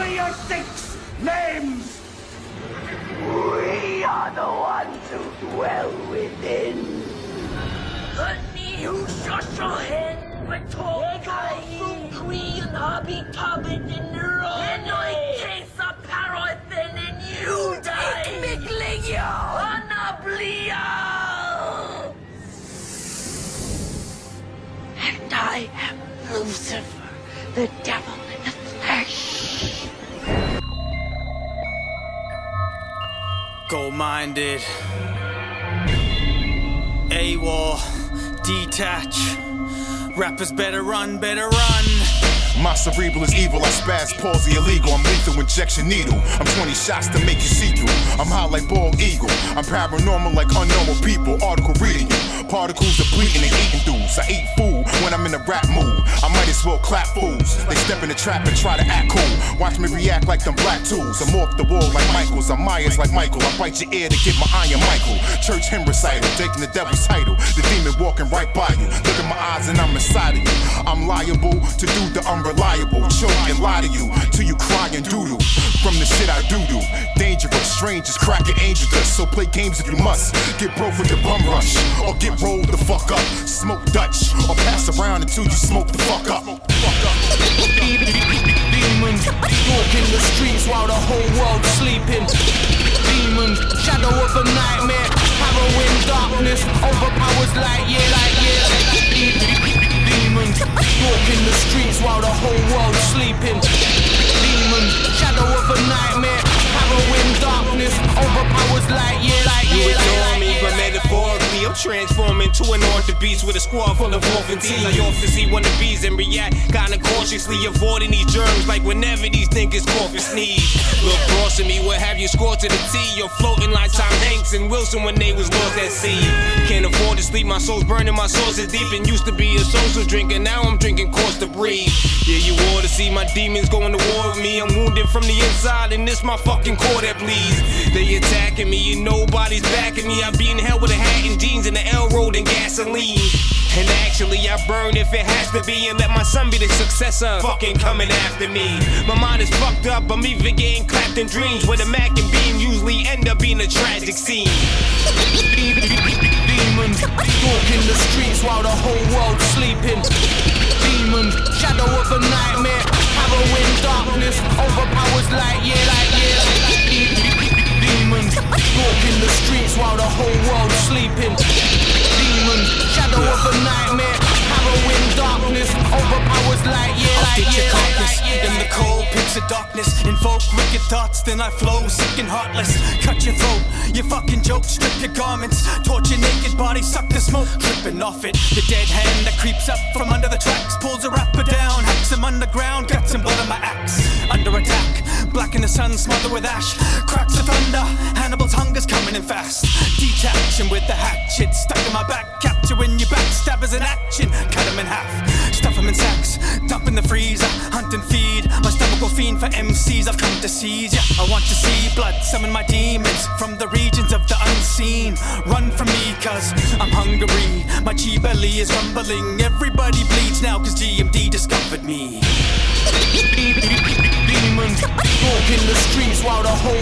me your six names! We are the ones who dwell within. The who shut your head with tall Fruit tree and hobby in the road. And I a paraffin and you die. Miglio! Anablio! And I am Lucifer, the devil Gold minded. A-Wall. Detach. Rappers better run, better run. My cerebral is evil, I spaz, palsy illegal. I'm lethal injection needle. I'm 20 shots to make you see through. I'm high like bald eagle. I'm paranormal like unnormal people. Article reading you. Particles depleting and eating dudes. I eat Well clap fools. They step in the trap and try to act cool. Watch me react like them black tools. I'm off the wall like Michaels. I'm Myers like Michael. I bite your ear to get my iron Michael. Church hymn recital, taking the devil's title. The demon walking right by you. Look at my eyes and I'm inside of you. I'm liable to do the unreliable. Choke and lie to you till you cry and doodle. From the shit I do do. Dangerous, strangers, cracking angel dust. So play games if you must. Get broke with the bum rush. Or get rolled the fuck up. Smoke Dutch. Or pass around until you smoke the fuck up. Metaphorically, I'm to an order beast with a squad full of orphans. I often see wannabes and react kinda cautiously, avoiding these germs like whenever these niggas cough and sneeze. Look cross at me, what have you scored to the T? You're floating like Tom Hanks and Wilson when they was lost at sea. Can't afford to sleep, my soul's burning, my soul's is deep and used to be a social drinker. Now I'm drinking course to breathe. Yeah, you ought to see my demons going to war with me. I'm wounded from the inside, and this my fucking core that bleeds. They attacking me, and nobody's backing me. I be in hell with a hat and jeans and the L road and gasoline. And actually, I burn if it has to be, and let my son be the successor. Fucking coming after me. My mind is fucked up, I'm even getting clapped in dreams where the Mac and Beam usually end up being a tragic scene. Demons walk in the streets while the whole world's sleeping. Demons, shadow of a nightmare, harrowing darkness, overpowers light year, light year. Demons walk in the streets while the whole world's sleeping. Demons, shadow of a nightmare, harrowing darkness, overpowers light year, I'll light get your light carcass in the cold pits of darkness. Invoke wicked thoughts, then I flow sick and heartless. Cut your throat, you fucking joke, strip your garments. Torch your naked body, suck the smoke, dripping off it. The dead hand that creeps up from under the tracks, pulls a rapper down, hacks him underground, sun, smothered with ash. Cracks of thunder, Hannibal's hunger's coming in fast. Detach him with the hatchet, stuck in my back, capturing your backstabbers in action. Cut him in half, stuff him in sacks, dump in the freezer, hunt and feed. My stomach will fiend for MCs, I've come to seize ya. I want to see blood, summon my demons from the regions of the unseen. Run from me, cause I'm hungry. My chi belly is rumbling. Everybody bleeds now, cause GMD discovered me. Demons walk in the streets while the whole